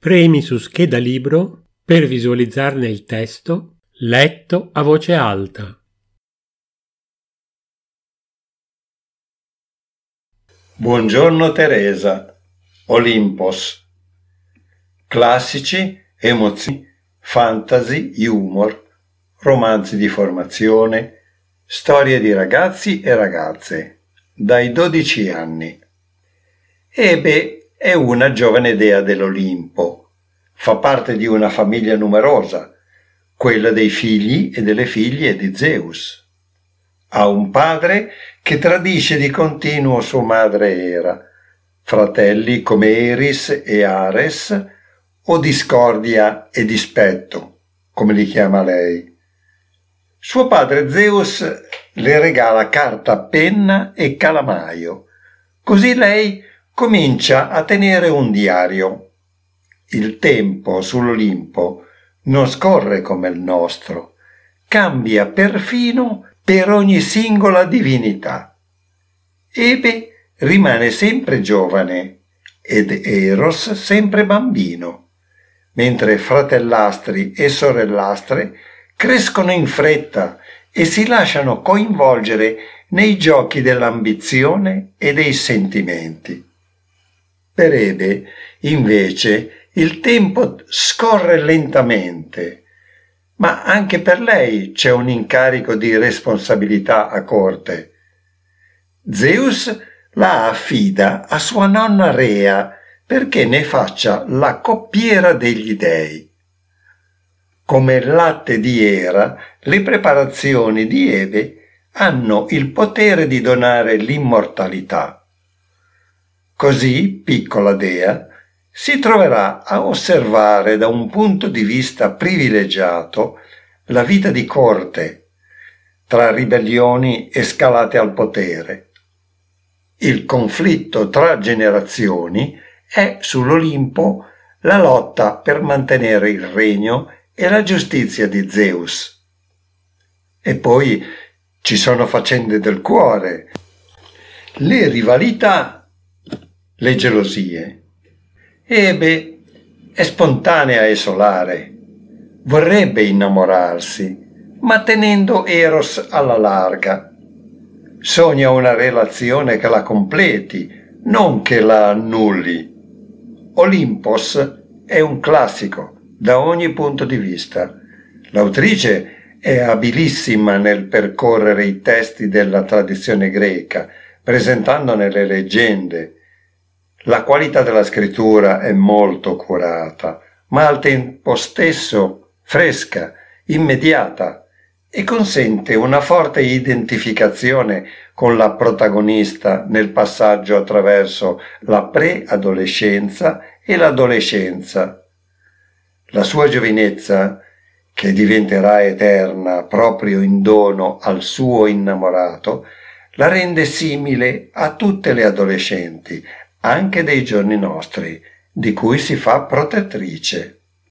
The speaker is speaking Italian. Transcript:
Premi su scheda libro per visualizzarne il testo letto a voce alta. Buongiorno Teresa, Olympos. Classici, emozioni, fantasy, humor, romanzi di formazione, storie di ragazzi e ragazze, dai 12 anni. Ebe è una giovane dea dell'Olimpo, fa parte di una famiglia numerosa, quella dei figli e delle figlie di Zeus. Ha un padre che tradisce di continuo sua madre Era, fratelli come Eris e Ares, o discordia e dispetto, come li chiama lei. Suo padre Zeus le regala carta, penna e calamaio, così lei comincia a tenere un diario. Il tempo sull'Olimpo non scorre come il nostro, cambia perfino per ogni singola divinità. Ebe rimane sempre giovane ed Eros sempre bambino, mentre fratellastri e sorellastre crescono in fretta e si lasciano coinvolgere nei giochi dell'ambizione e dei sentimenti. Per Ebe, invece, il tempo scorre lentamente ma anche per lei c'è un incarico di responsabilità a corte. Zeus la affida a sua nonna Rea perché ne faccia la coppiera degli dei. Come il latte di Era, le preparazioni di Eve hanno il potere di donare l'immortalità. Così, piccola dea, si troverà a osservare da un punto di vista privilegiato la vita di corte tra ribellioni e scalate al potere. Il conflitto tra generazioni è sull'Olimpo la lotta per mantenere il regno e la giustizia di Zeus. E poi ci sono faccende del cuore, le rivalità, le gelosie. Ebe è spontanea e solare. Vorrebbe innamorarsi, ma tenendo Eros alla larga. Sogna una relazione che la completi, non che la annulli. Olympos è un classico da ogni punto di vista. L'autrice è abilissima nel percorrere i testi della tradizione greca, presentandone le leggende, la qualità della scrittura è molto curata, ma al tempo stesso fresca, immediata e consente una forte identificazione con la protagonista nel passaggio attraverso la preadolescenza e l'adolescenza. La sua giovinezza, che diventerà eterna proprio in dono al suo innamorato, la rende simile a tutte le adolescenti, anche dei giorni nostri, di cui si fa protettrice.